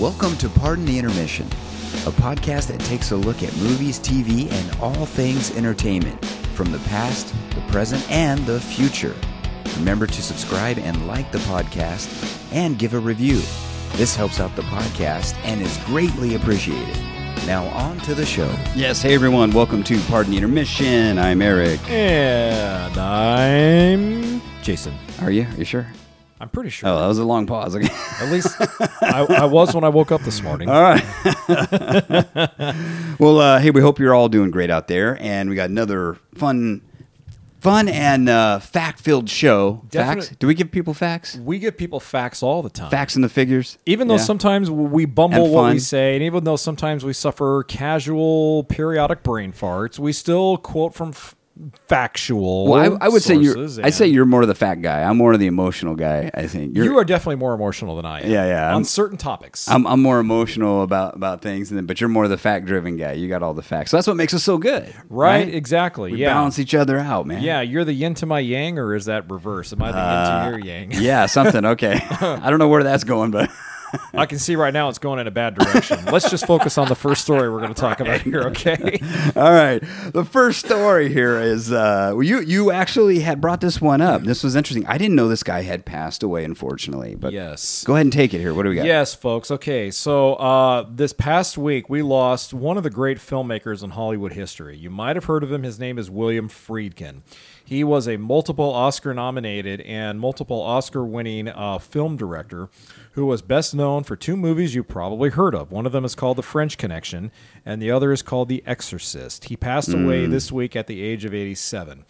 Welcome to Pardon the Intermission, a podcast that takes a look at movies, TV, and all things entertainment from the past, the present, and the future. Remember to subscribe and like the podcast and give a review. This helps out the podcast and is greatly appreciated. Now, on to the show. Yes, hey everyone, welcome to Pardon the Intermission. I'm Eric. And I'm Jason. Are you? Are you sure? I'm pretty sure. Oh, that was a long pause. Okay. At least I, I was when I woke up this morning. all right. well, uh, hey, we hope you're all doing great out there, and we got another fun, fun and uh, fact-filled show. Definite- Facts? Do we give people facts? We give people facts all the time. Facts and the figures. Even though Yeah. sometimes we bumble what we say, and even though sometimes we suffer casual periodic brain farts, we still quote from f- factual. Well, I, I would say you're. I say you're more of the fact guy. I'm more of the emotional guy. I think you're. You are definitely more emotional than I am. Yeah, yeah, On I'm- certain topics. I'm, I'm more emotional about, about things, and then, but you're more the fact driven guy. You got all the facts. So that's what makes us so good. right? Exactly. We yeah. balance each other out, man. yeah, you're the yin to my yang, or is that reverse? Am I the Uh, yin to your yang? Yeah, something. Okay. I don't know where that's going, but I can see right now it's going in a bad direction. Let's just focus on the first story we're going to talk about here, okay? all right. The first story here is uh, well, you you actually had brought this one up. This was interesting. I didn't know this guy had passed away, unfortunately. But Yes. go ahead and take it here. What do we got? Yes, folks. Okay, so uh, this past week we lost one of the great filmmakers in Hollywood history. You might have heard of him. His name is William Friedkin. He was a multiple Oscar nominated and multiple Oscar winning uh, film director who was best known for two movies you've probably heard of. One of them is called The French Connection, and the other is called The Exorcist. He passed away this week at the age of 87.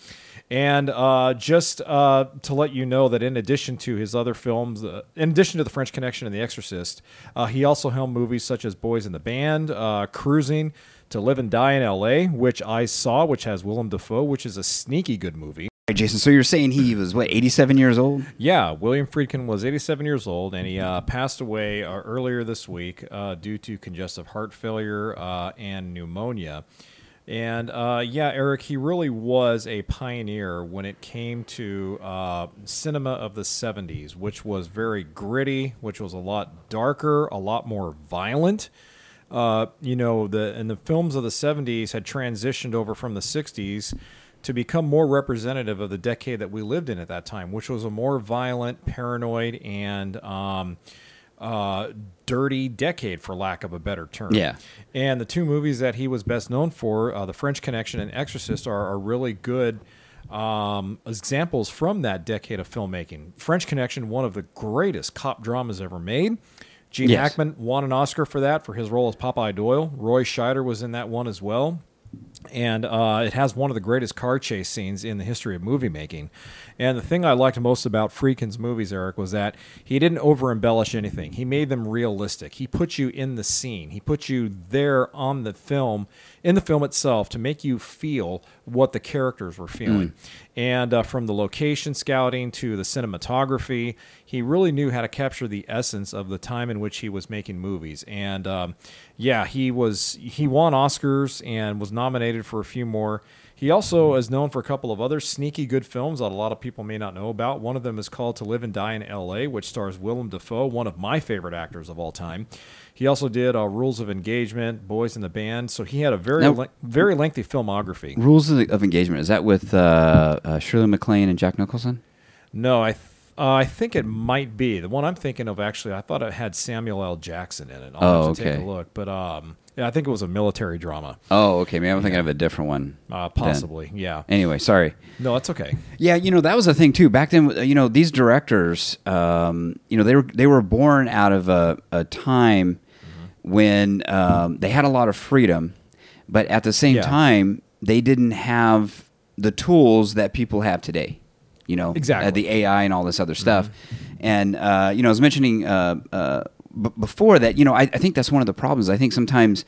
And uh, just uh, to let you know that in addition to his other films, uh, in addition to The French Connection and The Exorcist, uh, he also helmed movies such as Boys in the Band, uh, Cruising, To Live and Die in L.A., which I saw, which has Willem Dafoe, which is a sneaky good movie. Right, Jason. So you're saying he was what 87 years old? Yeah, William Friedkin was 87 years old, and he uh, passed away uh, earlier this week uh, due to congestive heart failure uh, and pneumonia. And uh, yeah, Eric, he really was a pioneer when it came to uh, cinema of the 70s, which was very gritty, which was a lot darker, a lot more violent. Uh, you know, the and the films of the 70s had transitioned over from the 60s to become more representative of the decade that we lived in at that time, which was a more violent, paranoid, and um, uh, dirty decade, for lack of a better term. Yeah. And the two movies that he was best known for, uh, The French Connection and Exorcist, are, are really good um, examples from that decade of filmmaking. French Connection, one of the greatest cop dramas ever made. Gene Yes. Hackman won an Oscar for that for his role as Popeye Doyle. Roy Scheider was in that one as well and uh, it has one of the greatest car chase scenes in the history of movie making. And the thing I liked most about Friedkin's movies, Eric, was that he didn't over embellish anything. He made them realistic. He put you in the scene. He put you there on the film, in the film itself, to make you feel what the characters were feeling. And uh, from the location scouting to the cinematography, he really knew how to capture the essence of the time in which he was making movies. And um, yeah, he was he won Oscars and was nominated for a few more. He also is known for a couple of other sneaky good films that a lot of people may not know about. One of them is called To Live and Die in L.A., which stars Willem Dafoe, one of my favorite actors of all time. He also did uh, Rules of Engagement, Boys in the Band. So he had a very Now- le- very lengthy filmography. Rules of, of Engagement. Is that with uh, uh, Shirley MacLaine and Jack Nicholson? No, I. Th- uh, I think it might be the one I'm thinking of. Actually, I thought it had Samuel L. Jackson in it. I'll Oh, have to take okay. a look, but um, yeah, I think it was a military drama, Oh, okay. Maybe I'm thinking of a different one. uh, then. possibly. Yeah. Anyway, sorry. No, that's okay. Yeah, you know that was a thing too. Back then, you know, these directors, um, you know, they were they were born out of a, a time when um, they had a lot of freedom, but at the same Yeah. time, they didn't have the tools that people have today. You know, Exactly. uh, the AI and all this other stuff. And uh, you know, I was mentioning uh, uh, b- before that. You know, I, I think that's one of the problems. I think sometimes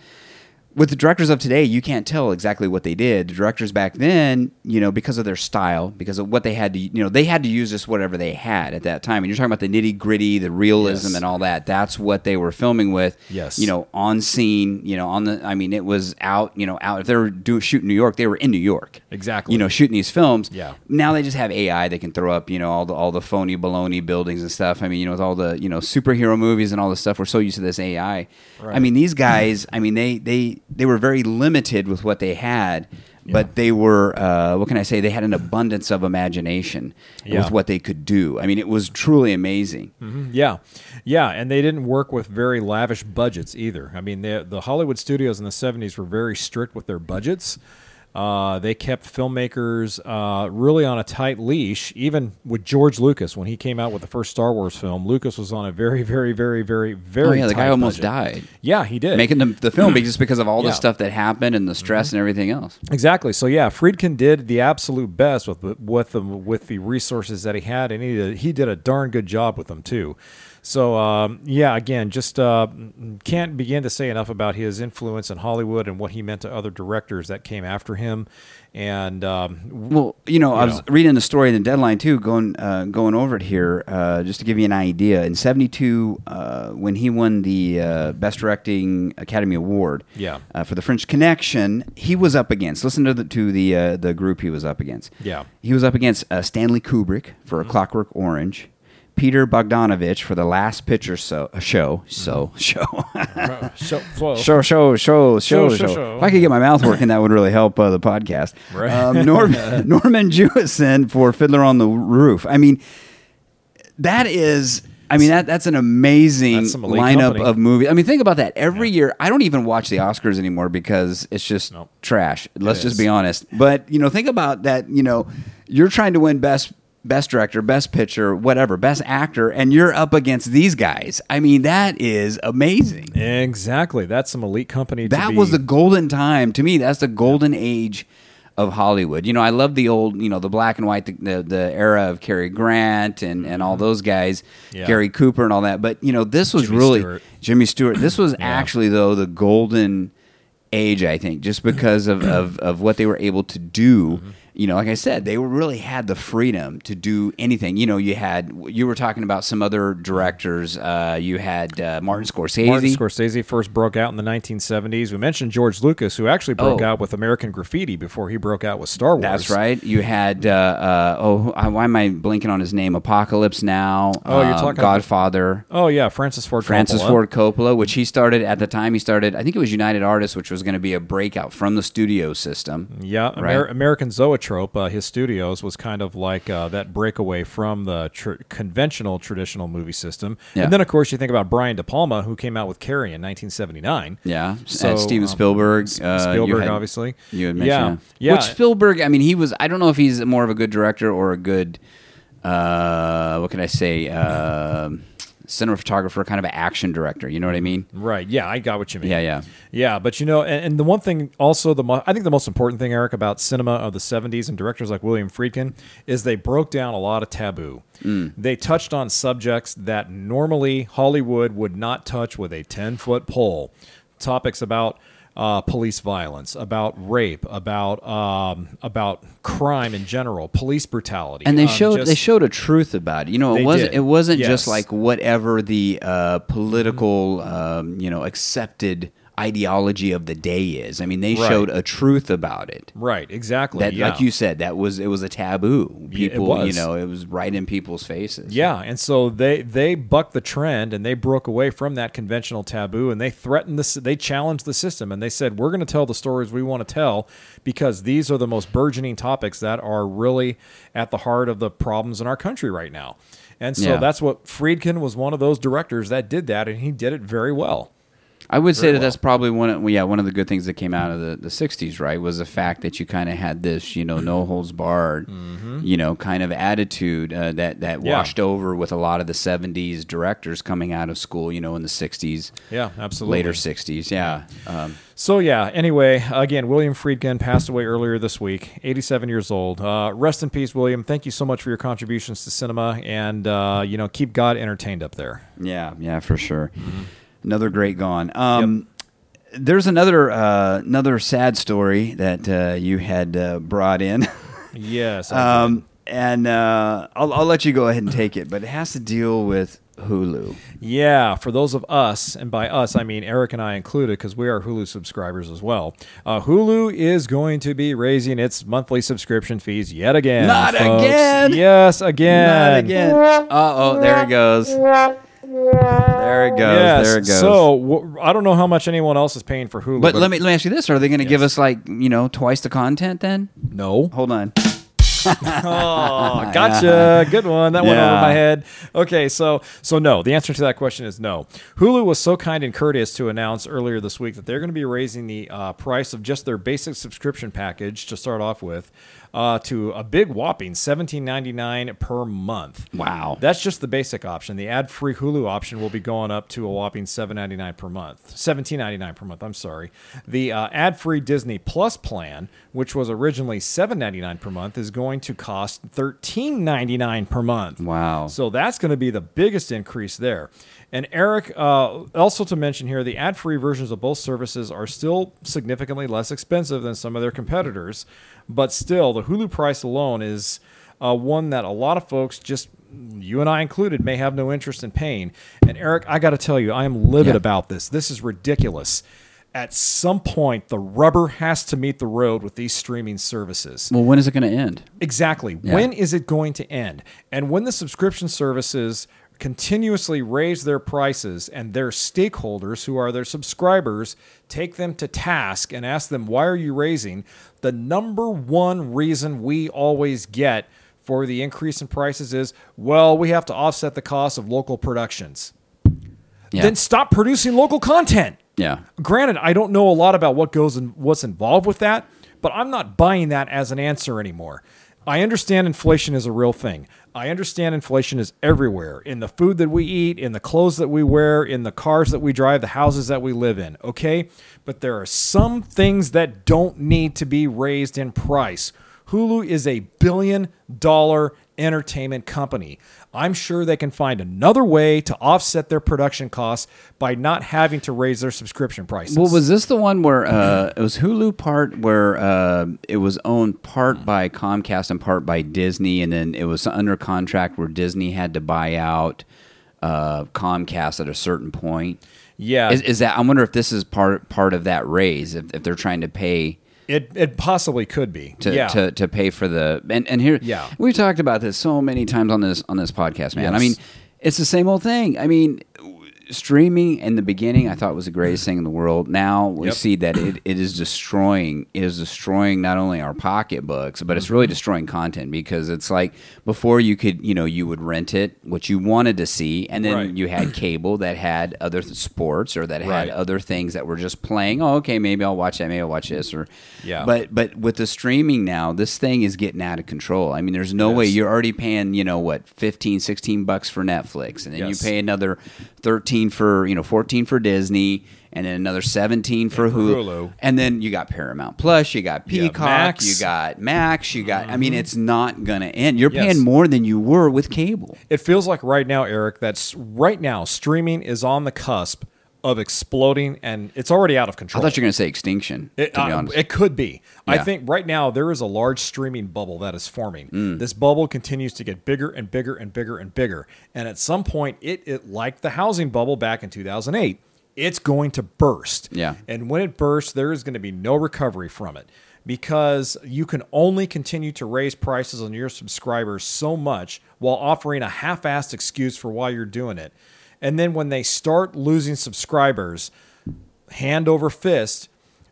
with the directors of today, you can't tell exactly what they did. The directors back then, you know, because of their style, because of what they had to, you know, they had to use just whatever they had at that time. And you're talking about the nitty gritty, the realism, Yes. and all that. That's what they were filming with. Yes. You know, on scene. You know, on the. I mean, it was out. You know, out. If they were doing shooting New York, they were in New York. Exactly. You know, shooting these films. Yeah. Now they just have AI. They can throw up, you know, all the all the phony baloney buildings and stuff. I mean, you know, with all the you know superhero movies and all this stuff, we're so used to this AI. Right. I mean, these guys. I mean, they they they were very limited with what they had. But they were, uh, what can I say? They had an abundance of imagination Yeah. with what they could do. I mean, it was truly amazing. Yeah, yeah, and they didn't work with very lavish budgets either. I mean, the the Hollywood studios in the '70s were very strict with their budgets. Uh, they kept filmmakers uh, really on a tight leash. Even with George Lucas, when he came out with the first Star Wars film, Lucas was on a very, very, very, very, very. Oh yeah, the guy tight almost died Yeah, he did. making the, the film just because of all the stuff that happened and the stress and everything else. Exactly. So yeah, Friedkin did the absolute best with the, with the with the resources that he had, and he did, he did a darn good job with them too. So um, yeah, again, just uh, can't begin to say enough about his influence in Hollywood and what he meant to other directors that came after him. And um, Well, you know, I was know. reading the story in the deadline too, going uh, going over it here, uh, just to give you an idea. In '72, uh, when he won the uh, Best Directing Academy Award, Yeah. uh, for The French Connection, he was up against. Listen to the to the uh, the group he was up against. Yeah. Mm-hmm. he was up against uh, Stanley Kubrick for A Clockwork Orange. Peter Bogdanovich for the Last Picture so, show, so Mm-hmm. show, so, Show, show, show, show, Show, show, show, show. If I could get my mouth working, that would really help uh, the podcast. Right. Um, Norm, Norman Jewison for Fiddler on the Roof. I mean, that is. I mean that that's an amazing That's lineup company. of movies. I mean, think about that. Every year, I don't even watch the Oscars anymore because it's just Nope. trash. Let's It just is. be honest. But you know, think about that. You know, you're trying to win best best director, best picture, whatever, best actor, and you're up against these guys. I mean, that is amazing exactly. That's some elite company. to that was the golden time to me that's the golden age of hollywood you know i love the old you know the black and white the, the, the era of Cary grant and, and all those guys Mm-hmm. Yeah. gary cooper and all that but you know this was Jimmy really Stewart. jimmy stewart this was actually though the golden age i think just because of, of, of what they were able to do Mm-hmm. You know like i said they really had the freedom to do anything you know you had you were talking about some other directors uh, you had uh, martin scorsese Martin Scorsese first broke out in the 1970s. We mentioned George Lucas, who actually broke Oh. out with American Graffiti before he broke out with Star Wars. That's right. You had uh, uh, oh, uh, why am I blinking on his name? Apocalypse Now. Oh, you're um, talking- Godfather. Oh yeah, Francis Ford. Francis Coppola. Ford Coppola, which he started at the time. He started, I think it was United Artists, which was going to be a breakout from the studio system. Yeah, right. Amer- American Zoetrope, uh, his studios was kind of like uh, that breakaway from the tr- conventional traditional movie system. Yeah. And then, of course, you think about Brian De Palma, who came out with Carrie in 1979. Yeah, So, and Steven um, Spielberg. Uh, you Spielberg, had- obviously. You had mentioned, Yeah, yeah. yeah. Which Spielberg? I mean, he was. I don't know if he's more of a good director or a good. Uh, what can I say? Cinematographer, kind of an action director. You know what I mean? Right. Yeah, I got what you mean. Yeah, yeah. Yeah, but you know, and, and the one thing also the mo- I think the most important thing, Eric, about cinema of the '70s and directors like William Friedkin is they broke down a lot of taboo. Mm. They touched on subjects that normally Hollywood would not touch with a ten foot pole. Topics about uh, police violence, about rape, about um, about crime in general, police brutality, and they um, showed just- they showed a truth about it. You know, it wasn't did. it wasn't Yes. just like whatever the uh, political um, you know accepted ideology of the day is. I mean, they Right. showed a truth about it. right, exactly. That, yeah. like you said, that was it was a taboo. Yeah, it People, you know, it was right in people's faces. Yeah, and so they they bucked the trend and they broke away from that conventional taboo and they threatened this. They challenged the system and they said, "We're going to tell the stories we want to tell because these are the most burgeoning topics that are really at the heart of the problems in our country right now." And so Yeah. that's what Friedkin was one of those directors that did that, and he did it very well. I would say that well. that's probably one of yeah one of the good things that came out of the, the '60s, right? Was the fact that you kind of had this, you know, no holds barred, you know, kind of attitude uh, that that Mm-hmm. Yeah. washed over with a lot of the '70s directors coming out of school, you know, in the '60s, Yeah, absolutely. later '60s, yeah. Um, So yeah. Anyway, again, William Friedkin passed away earlier this week, 87 years old. Uh, rest in peace, William. Thank you so much for your contributions to cinema, and uh, you know, keep God entertained up there. yeah, yeah, for sure. Mm-hmm. Another great gone. Um, there's another uh, another sad story that uh, you had uh, brought in. Yes. Um, and uh, I'll, I'll let you go ahead and take it, but it has to deal with Hulu. Yeah, for those of us, and by us I mean Eric and I included, because we are Hulu subscribers as well. Uh, Hulu is going to be raising its monthly subscription fees yet again. Not folks. again! Yes, again. Not again. Uh oh, there it goes. There it goes. Yes. There it goes. So w- I don't know how much anyone else is paying for Hulu. but let me let me ask you this: Are they going to give us like you know twice the content then? no. Hold on. Oh, gotcha. Good one. That went over my head. Okay, so so no. The answer to that question is no. Hulu was so kind and courteous to announce earlier this week that they're going to be raising the uh, price of just their basic subscription package to start off with uh, to a big whopping seventeen ninety nine per month. Wow. That's just the basic option. The ad-free Hulu option will be going up to a whopping seven ninety nine per month, seventeen ninety nine per month. I'm sorry. The uh, ad-free Disney Plus plan, which was originally seven ninety nine per month, is going to cost thirteen ninety nine per month. Wow. So that's going to be the biggest increase there. And Eric, uh, also to mention here, the ad-free versions of both services are still significantly less expensive than some of their competitors, but still, the Hulu price alone is uh, one that a lot of folks just you and I included may have no interest in paying. And Eric, I got to tell you, I am livid Yeah. about this. This is ridiculous. At some point, the rubber has to meet the road with these streaming services. Well, when is it going to end? Exactly. Yeah. When is it going to end? And when the subscription services continuously raise their prices and their stakeholders, who are their subscribers, take them to task and ask them, why are you raising? The number one reason we always get for the increase in prices is, well, we have to offset the cost of local productions. Yeah. Then stop producing local content yeah. granted, I don't know a lot about what goes and what's involved with that, but I'm not buying that as an answer anymore. I understand inflation is a real thing. I understand inflation is everywhere in the food that we eat, in the clothes that we wear, in the cars that we drive, the houses that we live in, okay? But there are some things that don't need to be raised in price. Hulu is a billion dollar entertainment company. I'm sure they can find another way to offset their production costs by not having to raise their subscription prices. Well, was this the one where uh, it was Hulu part where uh, it was owned part by Comcast and part by Disney, and then it was under contract where Disney had to buy out uh, Comcast at a certain point? yeah, Is, is that? I wonder if this is part part of that raise. If, if they're trying to pay it it possibly could be. to, yeah. to, to pay for the and, and here Yeah. we've talked about this so many times on this on this podcast man i mean it's the same old thing i mean streaming in the beginning i thought was the greatest thing in the world now we Yep. see that it, it is destroying it is destroying not only our pocketbooks but it's Mm-hmm. really destroying content because it's like before you could you know you would rent it what you wanted to see and then Right. you had cable that had other th- sports or that had Right. other things that were just playing oh okay maybe i'll watch that maybe i'll watch this or Yeah. but but with the streaming now this thing is getting out of control i mean there's no way you're already paying you know what 15 16 bucks for netflix and then Yes. you pay another 13 for you know 14 for disney and then another 17 for hulu. Hulu. and then you got paramount plus you got peacock Max. Mm-hmm. you got max you got i mean it's not gonna end you're Yes. paying more than you were with cable It feels like right now, Eric, that's right now streaming is on the cusp of exploding and it's already out of control. i thought you were gonna say extinction It, to be uh, honest it could be. I think right now there is a large streaming bubble that is forming. Mm. This bubble continues to get bigger and bigger and bigger and bigger. And at some point, it, it like the housing bubble back in 2008, it's going to burst. Yeah. And when it bursts, there is going to be no recovery from it because you can only continue to raise prices on your subscribers so much while offering a half-assed excuse for why you're doing it. And then when they start losing subscribers, hand over fist,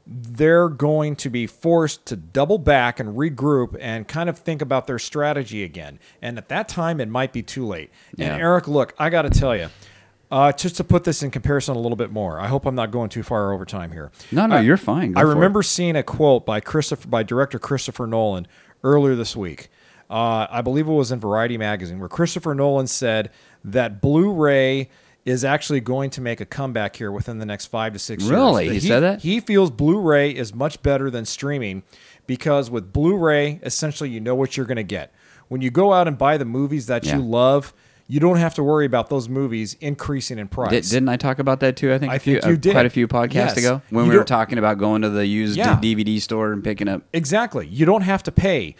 they're going to be forced to double back and regroup and kind of think about their strategy again. And at that time, it might be too late. Yeah. And Eric, look, I got to tell you, uh, just to put this in comparison a little bit more, I hope I'm not going too far over time here. no no I- you're fine Go I for it. remember seeing a quote by Christopher, by director Christopher Nolan earlier this week. Uh, I believe it was in Variety magazine, where Christopher Nolan said that Blu-ray is actually going to make a comeback here within the next five to six Really? years. He said that? He feels Blu-ray is much better than streaming because with Blu-ray, essentially, you know what you're going to get. When you go out and buy the movies that Yeah. you love, you don't have to worry about those movies increasing in price. Did, didn't I talk about that too? I think, I few, think you uh, did. quite a few podcasts Yes. ago when You we were talking about going to the used Yeah. DVD store and picking up. Exactly. You don't have to pay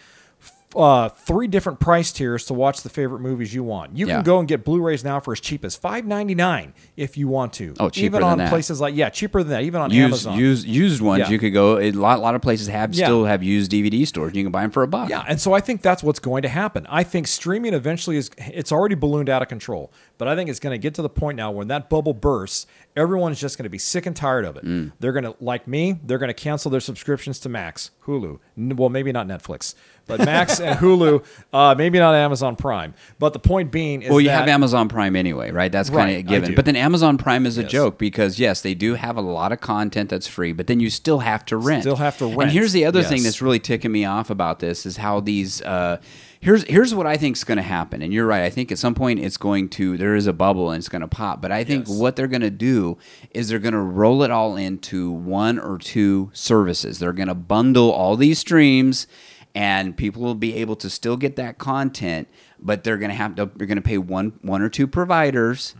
uh, three different price tiers to watch the favorite movies you want. You Yeah. can go and get Blu-rays now for as cheap as five ninety nine if you want to. Oh, cheaper even on that. places like yeah, cheaper than that. Even on Used, Amazon. used, used ones Yeah. you could go. A lot, lot of places have Yeah. still have used DVD stores. You can buy them for a buck. Yeah, and so I think that's what's going to happen. I think streaming eventually is it's already ballooned out of control, but I think it's going to get to the point now when that bubble bursts, everyone's just going to be sick and tired of it. Mm. They're going to like me, they're going to cancel their subscriptions to Max, Hulu. N- Well, maybe not Netflix, but Max and Hulu, uh, maybe not Amazon Prime. But the point being is Well, you that have Amazon Prime anyway, right? That's kind Right, of a given. But then Amazon Prime is a Yes. joke because yes, they do have a lot of content that's free, but then you still have to rent. Still have to rent. And here's the other thing that's really ticking me off about this is how these. Uh, here's here's what I think is going to happen, and you're right. I think at some point it's going to there is a bubble and it's going to pop. But I think Yes. what they're going to do is they're going to roll it all into one or two services. They're going to bundle all these streams and people will be able to still get that content, but they're going to have to they're going to pay one one or two providers,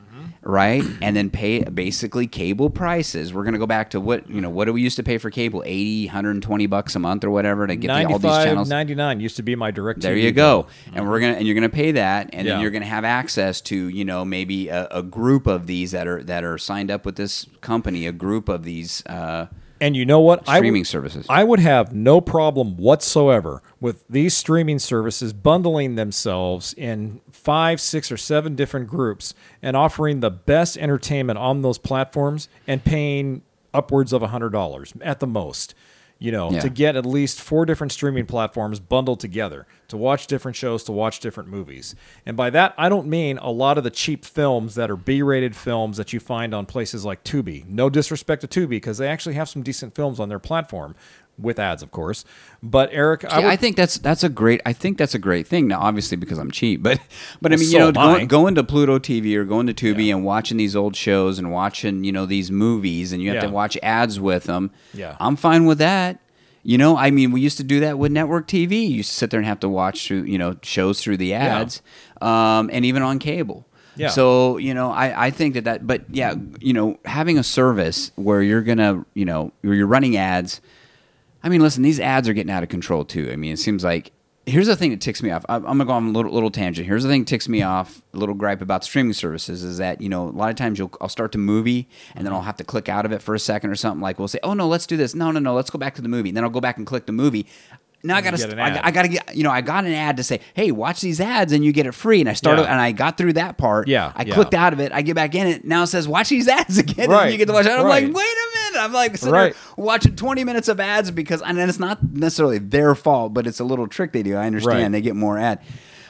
right? And then pay basically cable prices. We're going to go back to what, you know, what do we used to pay for cable? 80, 120 bucks a month or whatever to get the, all these channels. 99 used to be my direct There you go. And we're gonna and you're gonna pay that, and Yeah. then you're gonna have access to you know maybe a, a group of these that are that are signed up with this company, a group of these uh, And you know what? I streaming would- services. I would have no problem whatsoever with these streaming services bundling themselves in five, six, or seven different groups and offering the best entertainment on those platforms and paying upwards of $100 at the most. You know, Yeah. to get at least four different streaming platforms bundled together to watch different shows, to watch different movies. And by that, I don't mean a lot of the cheap films that are B rated films that you find on places like Tubi. No disrespect to Tubi, because they actually have some decent films on their platform with ads, of course. But Eric, I, would, I think that's that's a great. I think that's a great thing. Now, obviously, because I'm cheap, but but I mean, so you know, going, going to Pluto TV or going to Tubi Yeah. and watching these old shows and watching you know these movies, and you have Yeah. to watch ads with them. Yeah. I'm fine with that. You know, I mean, we used to do that with network TV. You used to sit there and have to watch through, you know, shows through the ads, um, and even on cable. Yeah. So you know, I, I think that that, but yeah, you know, having a service where you're gonna, you know, where you're running ads. I mean, listen, these ads are getting out of control too. I mean, it seems like here's the thing that ticks me off. I'm, gonna go on a little, little tangent. Here's the thing that ticks me off. A little gripe about streaming services is that you know a lot of times you'll I'll start the movie and then I'll have to click out of it for a second or something. Like we'll say, oh no, let's do this. No, no, no, let's go back to the movie. And then I'll go back and click the movie. Now I gotta, I. I gotta get, you know, I got an ad to say, hey, watch these ads and you get it free. And I started, Yeah. and I got through that part. Yeah, I yeah. clicked out of it. I get back in it. Now it says, watch these ads again. And Right, you get to watch it. I'm right. like, wait a minute. I'm like, sitting Right. there watching 20 minutes of ads because and it's not necessarily their fault but it's a little trick they do. I understand Right. they get more ad.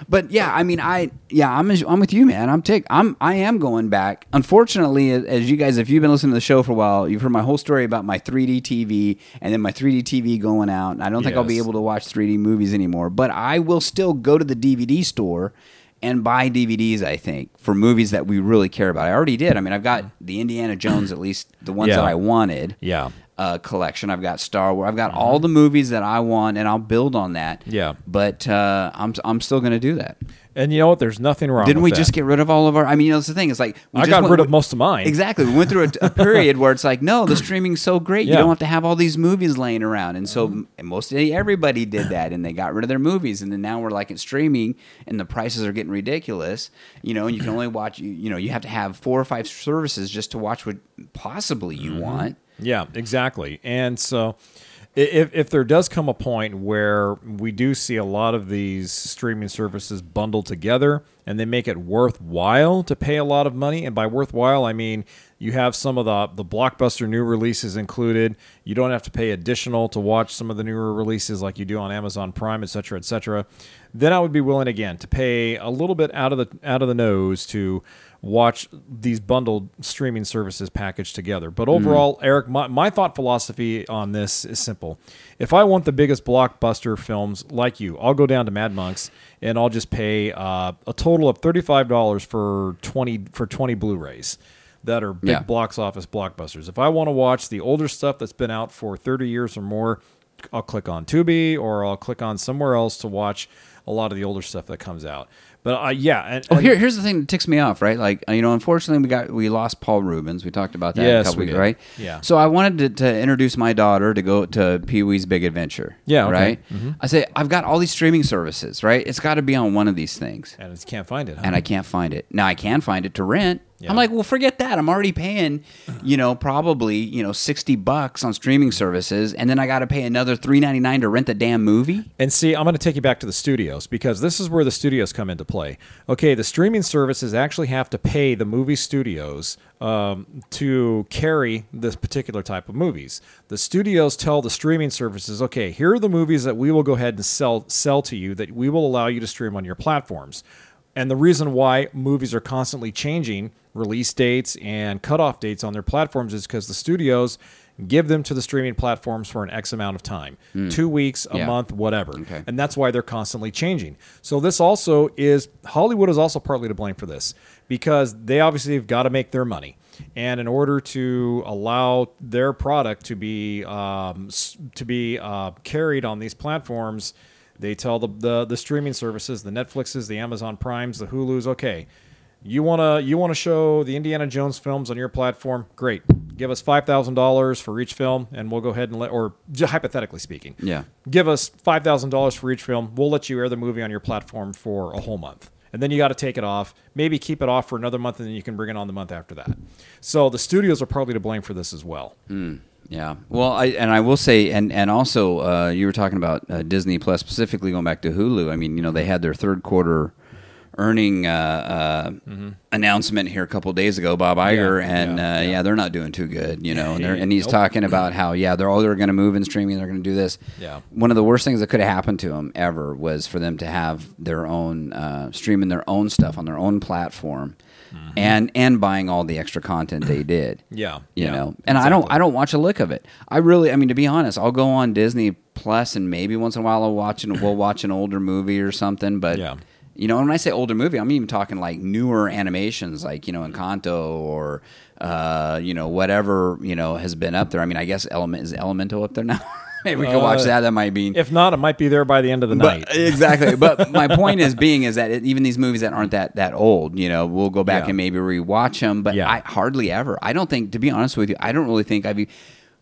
But yeah i mean i yeah i'm i'm with you man. I'm tick i'm i am going back. Unfortunately as- as you guys if you've been listening to the show for a while you've heard my whole story about my 3d tv and then my 3d tv going out. I don't think i'll be able to watch 3d movies anymore but i will still go to the dvd store and buy DVDs, I think, for movies that we really care about. I already did. I mean, I've got mm. the Indiana Jones, at least the ones Yeah. that I wanted Yeah. Uh, collection. I've got Star Wars. I've got all the movies that I want, and I'll build on that. Yeah. But uh, I'm I'm still going to do that. And you know what? There's nothing wrong Didn't we that. just get rid of all of our? I mean, you know, that's the thing. It's like we I got went- rid of most of mine. Exactly. We went through a, a period where it's like, no, the streaming's so great. You don't have to have all these movies laying around. And so m- most everybody did that, and they got rid of their movies. And then now we're like in streaming, and the prices are getting ridiculous. You know, and you can only watch. You, you know, you have to have four or five services just to watch what possibly you want. Yeah, exactly. And so if if there does come a point where we do see a lot of these streaming services bundled together and they make it worthwhile to pay a lot of money, and by worthwhile I mean you have some of the the blockbuster new releases included. You don't have to pay additional to watch some of the newer releases like you do on Amazon Prime, et cetera, et cetera. Then I would be willing again to pay a little bit out of the out of the nose to watch these bundled streaming services packaged together. But overall, Eric, my, my thought philosophy on this is simple. If I want the biggest blockbuster films like you, I'll go down to Mad Monks and I'll just pay uh, a total of thirty-five dollars for twenty for twenty Blu-rays that are big Yeah. box office blockbusters. If I want to watch the older stuff that's been out for thirty years or more, I'll click on Tubi or I'll click on somewhere else to watch a lot of the older stuff that comes out. But uh, yeah, and, Oh, and- here, here's the thing that ticks me off, right? Like, you know, unfortunately, we got we lost Paul Reubens. We talked about that a Yes, couple we weeks, right? Yeah. So I wanted to, to introduce my daughter to go to Pee Wee's Big Adventure. Yeah, okay. Mm-hmm. right. I say I've got all these streaming services, right? It's got to be on one of these things, and it's can't find it. Huh? and I can't find it. Now I can find it to rent. Yeah. I'm like, well, forget that. I'm already paying, you know, probably you know sixty bucks on streaming services, and then I got to pay another three ninety nine to rent the damn movie. And see, I'm going to take you back to the studios because this is where the studios come into play. Okay, the streaming services actually have to pay the movie studios um, to carry this particular type of movies. The studios tell the streaming services, okay, here are the movies that we will go ahead and sell sell to you that we will allow you to stream on your platforms. And the reason why movies are constantly changing release dates and cutoff dates on their platforms is because the studios give them to the streaming platforms for an X amount of time two weeks, a Yeah. month, whatever. Okay. And that's why they're constantly changing. So this also is Hollywood is also partly to blame for this because they obviously have got to make their money. And in order to allow their product to be um, to be uh, carried on these platforms, they tell the, the the streaming services, the Netflixes, the Amazon Primes, the Hulu's, okay, you wanna you wanna show the Indiana Jones films on your platform? Great, give us five thousand dollars for each film, and we'll go ahead and let, or hypothetically speaking, Yeah. give us five thousand dollars for each film. We'll let you air the movie on your platform for a whole month, and then you got to take it off. Maybe keep it off for another month, and then you can bring it on the month after that. So the studios are partly to blame for this as well. Hmm. Yeah. Well, I and I will say, and and also, uh, you were talking about uh, Disney Plus, specifically going back to Hulu. I mean, you know, they had their third quarter earning uh, uh, announcement here a couple days ago, Bob Iger, Mm-hmm. Yeah, and yeah, uh, yeah. yeah. they're not doing too good, you know. And, they're, and he's nope. talking about how yeah, they're all they're going to move in streaming, they're going to do this. Yeah. One of the worst things that could have happened to them ever was for them to have their own uh, streaming their own stuff on their own platform. And and buying all the extra content they did, Mm-hmm. Yeah, you yeah, know, and I don't. I don't watch a lick of it. I really, I mean, to be honest, I'll go on Disney Plus and maybe once in a while I'll watch and we'll watch an older movie or something. But Yeah. you know, when I say older movie, I'm even talking like newer animations, like you know, Encanto or uh, you know whatever you know has been up there. I mean, I guess Element is Elemento up there now. maybe we could watch Uh, that. That might be If not, it might be there by the end of the night. but, exactly. But my point is being is that it, even these movies that aren't that that old, you know, we'll go back Yeah. and maybe rewatch them. But Yeah. I hardly ever. I don't think, to be honest with you, I don't really think I've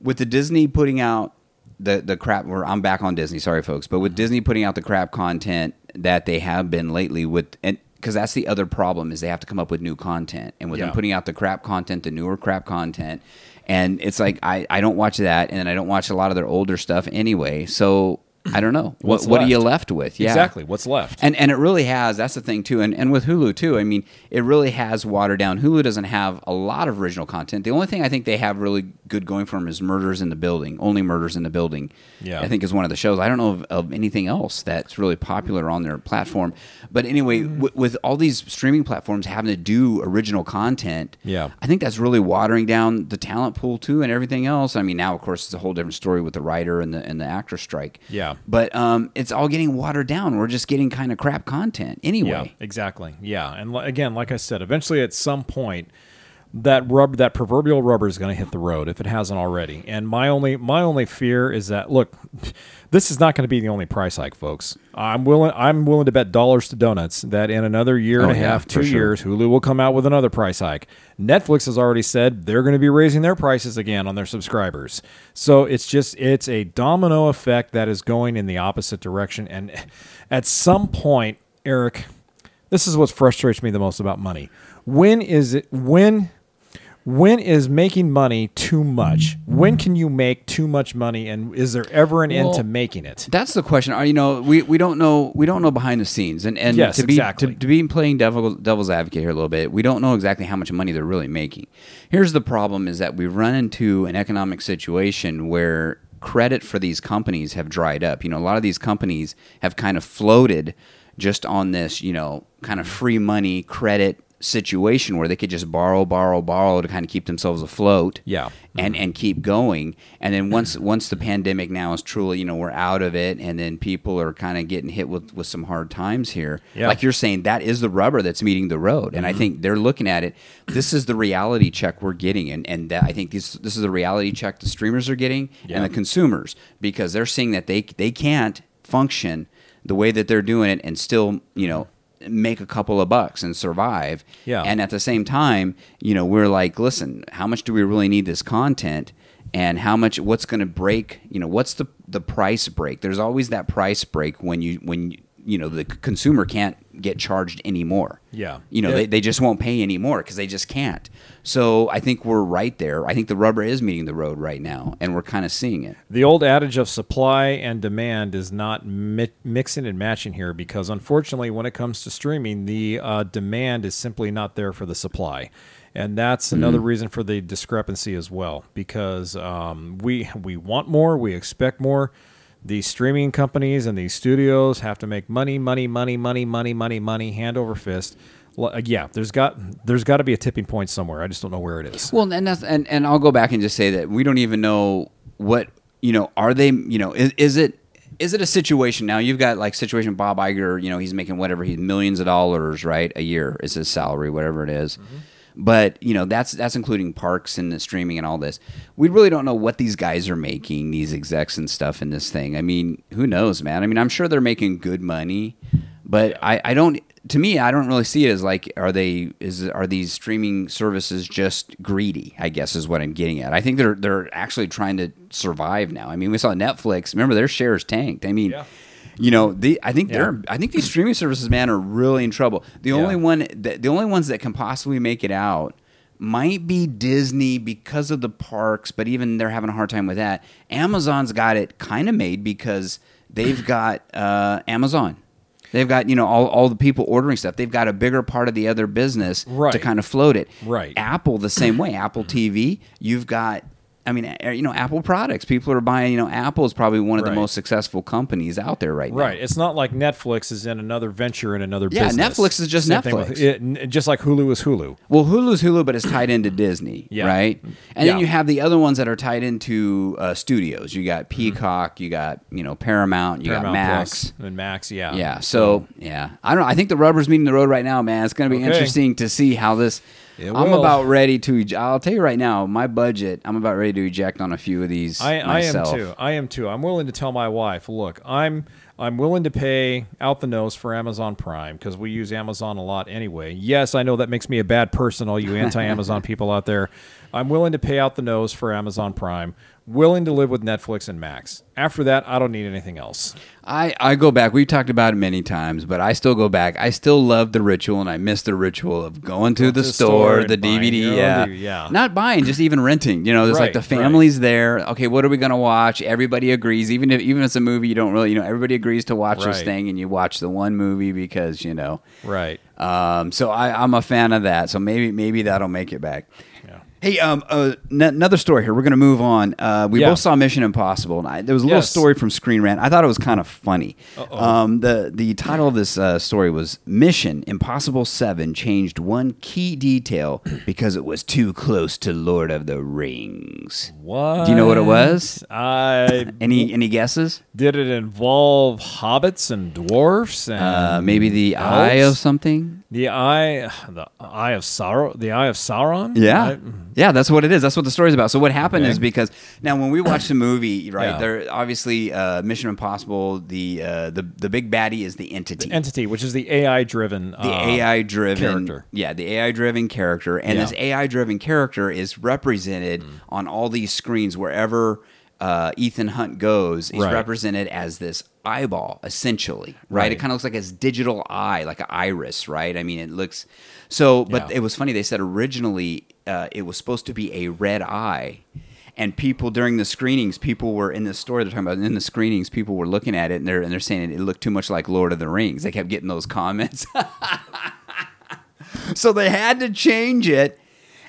with the Disney putting out the the crap. Where I'm back on Disney. Sorry, folks, but with Disney putting out the crap content that they have been lately with and. Because that's the other problem is they have to come up with new content, and with Yeah. them putting out the crap content, the newer crap content, and it's like I, I don't watch that, and I don't watch a lot of their older stuff anyway. So I don't know what what are you left? with? Yeah, Exactly. What's left? and and it really has. That's the thing too. And and with Hulu too. I mean, it really has watered down. Hulu doesn't have a lot of original content. The only thing I think they have really good going for them is Murders in the Building. Only Murders in the Building. Yeah. I think is one of the shows. I don't know of, of anything else that's really popular on their platform. But anyway, Mm-hmm. w- with all these streaming platforms having to do original content, Yeah. I think that's really watering down the talent pool too, and everything else. I mean, now of course it's a whole different story with the writer and the and the actor strike. Yeah. But um, it's all getting watered down. We're just getting kind of crap content anyway. Yeah, exactly. Yeah, and li- again, like I said, eventually at some point, that rubber, that proverbial rubber, is going to hit the road if it hasn't already. And my only, my only fear is that look, this is not going to be the only price hike, folks. I'm willing, I'm willing to bet dollars to donuts that in another year and Oh, a yeah, half, two sure. years, Hulu will come out with another price hike. Netflix has already said they're going to be raising their prices again on their subscribers. So it's just it's a domino effect that is going in the opposite direction. And at some point, Eric, this is what frustrates me the most about money. When is it when when is making money too much? When can you make too much money and is there ever an end to making it? That's the question. Are you know we, we don't know we don't know behind the scenes and and Yes, to be exactly. to, to be playing devil, devil's advocate here a little bit. We don't know exactly how much money they're really making. Here's the problem: is that we've run into an economic situation where credit for these companies have dried up. You know, a lot of these companies have kind of floated just on this you know kind of free money credit situation where they could just borrow borrow borrow to kind of keep themselves afloat Yeah. and mm-hmm. and keep going. And then once once the pandemic now is truly, you know, we're out of it, and then people are kind of getting hit with with some hard times here. Yeah. Like you're saying, that is the rubber that's meeting the road, and I mm-hmm. think they're looking at it. This is the reality check we're getting, and and that, I think this this is the reality check the streamers are getting Yeah. and the consumers because they're seeing that they they can't function the way that they're doing it and still, you know. Make a couple of bucks and survive. Yeah. And at the same time, you know, we're like, listen, how much do we really need this content? And how much? What's going to break? You know, what's the the price break? There's always that price break when you when you, you know the consumer can't get charged anymore. Yeah. You know, Yeah. they, they just won't pay anymore because they just can't. So I think we're right there. I think the rubber is meeting the road right now, and we're kind of seeing it. The old adage of supply and demand is not mi- mixing and matching here because, unfortunately, when it comes to streaming, the uh, demand is simply not there for the supply. And that's another reason for the discrepancy as well because um, we, we want more, we expect more. These streaming companies and these studios have to make money, money, money, money, money, money, money, hand over fist. L- uh, Yeah, there's got there's got to be a tipping point somewhere. I just don't know where it is. Well, and that's and, and I'll go back and just say that we don't even know what you know. Are they you know is, is it is it a situation now? You've got like situation Bob Iger. You know he's making whatever he's millions of dollars right a year is his salary whatever it is. But you know that's that's including parks and the streaming and all this. We really don't know what these guys are making, these execs and stuff in this thing. I mean, who knows, man? I mean, I'm sure they're making good money, but I, I don't. To me, I don't really see it as like are they is are these streaming services just greedy? I guess is what I'm getting at. I think they're they're actually trying to survive now. I mean, we saw Netflix. Remember their shares tanked. I mean. Yeah. You know, the I think Yeah. they're I think these streaming services, man, are really in trouble. The Yeah. only one that the only ones that can possibly make it out might be Disney because of the parks, but even they're having a hard time with that. Amazon's got it kind of made because they've got uh, Amazon. They've got you know all, all the people ordering stuff. They've got a bigger part of the other business to kind of float it. Right. Apple the same way. Apple TV. You've got. I mean, you know, Apple products. People are buying. You know, Apple is probably one of Right. the most successful companies out there right, Right. now. It's not like Netflix is in another venture in another Yeah, business. Netflix is just Same with- Netflix. it- just like Hulu is Hulu. Well, Hulu's Hulu, but it's tied into Disney, Yeah. right? And Yeah. then you have the other ones that are tied into uh, studios. You got Peacock, you got you know Paramount, you Mm-hmm. Paramount got Max. Plus and Max, yeah. Yeah. So yeah, I don't know. I think the rubber's meeting the road right now, man. It's going to be Okay. interesting to see how this. I'm about ready to. ej- I'll tell you right now, my budget. I'm about ready to eject on a few of these I, I am myself. too. I am too. I'm willing to tell my wife, look, I'm I'm willing to pay out the nose for Amazon Prime because we use Amazon a lot anyway. Yes, I know that makes me a bad person, all you anti-Amazon people out there. I'm willing to pay out the nose for Amazon Prime. Willing to live with Netflix and Max. After that, I don't need anything else. I, I go back. We've talked about it many times, but I still go back. I still love the ritual, and I miss the ritual of going to the, the store, store the DVD. Yeah. DVD, yeah. not buying, just even renting. You know, there's like Right, the right. family's there. Okay, what are we gonna watch? Everybody agrees, even if even if it's a movie you don't really, you know, everybody agrees to watch this thing, and you watch the one movie because you know. Right. Um, so I, I'm a fan of that. So maybe maybe that'll make it back. Yeah. Hey, um, uh, n- another story here. We're going to move on. Uh, we Yeah. both saw Mission Impossible, and I, there was a little Yes. story from Screen Rant. I thought it was kind of funny. Um, the the title of this uh, story was "Mission Impossible Seven changed one key detail because it was too close to Lord of the Rings." What? Do you know what it was? I Any any guesses? did it involve hobbits and dwarfs and Uh, maybe the eye of something. The eye, the eye of Sauron, the eye of Sauron. Yeah, I- yeah, that's what it is. That's what the story's about. So what happened Okay. is because now when we watch the movie, right? Yeah. There obviously uh, Mission Impossible. The uh, the the big baddie is the entity. entity, which is the AI driven. the AI driven character. yeah, the AI driven character, and Yeah. this AI driven character is represented on all these screens wherever uh, Ethan Hunt goes. He's Right. represented as this eyeball, essentially, right? Right. It kind of looks like his digital eye, like an iris, right? I mean, it looks so. But Yeah. it was funny. They said originally uh, it was supposed to be a red eye. And people during the screenings, people were in the story they're talking about. In the screenings, people were looking at it and they're and they're saying it looked too much like Lord of the Rings. They kept getting those comments. so they had to change it.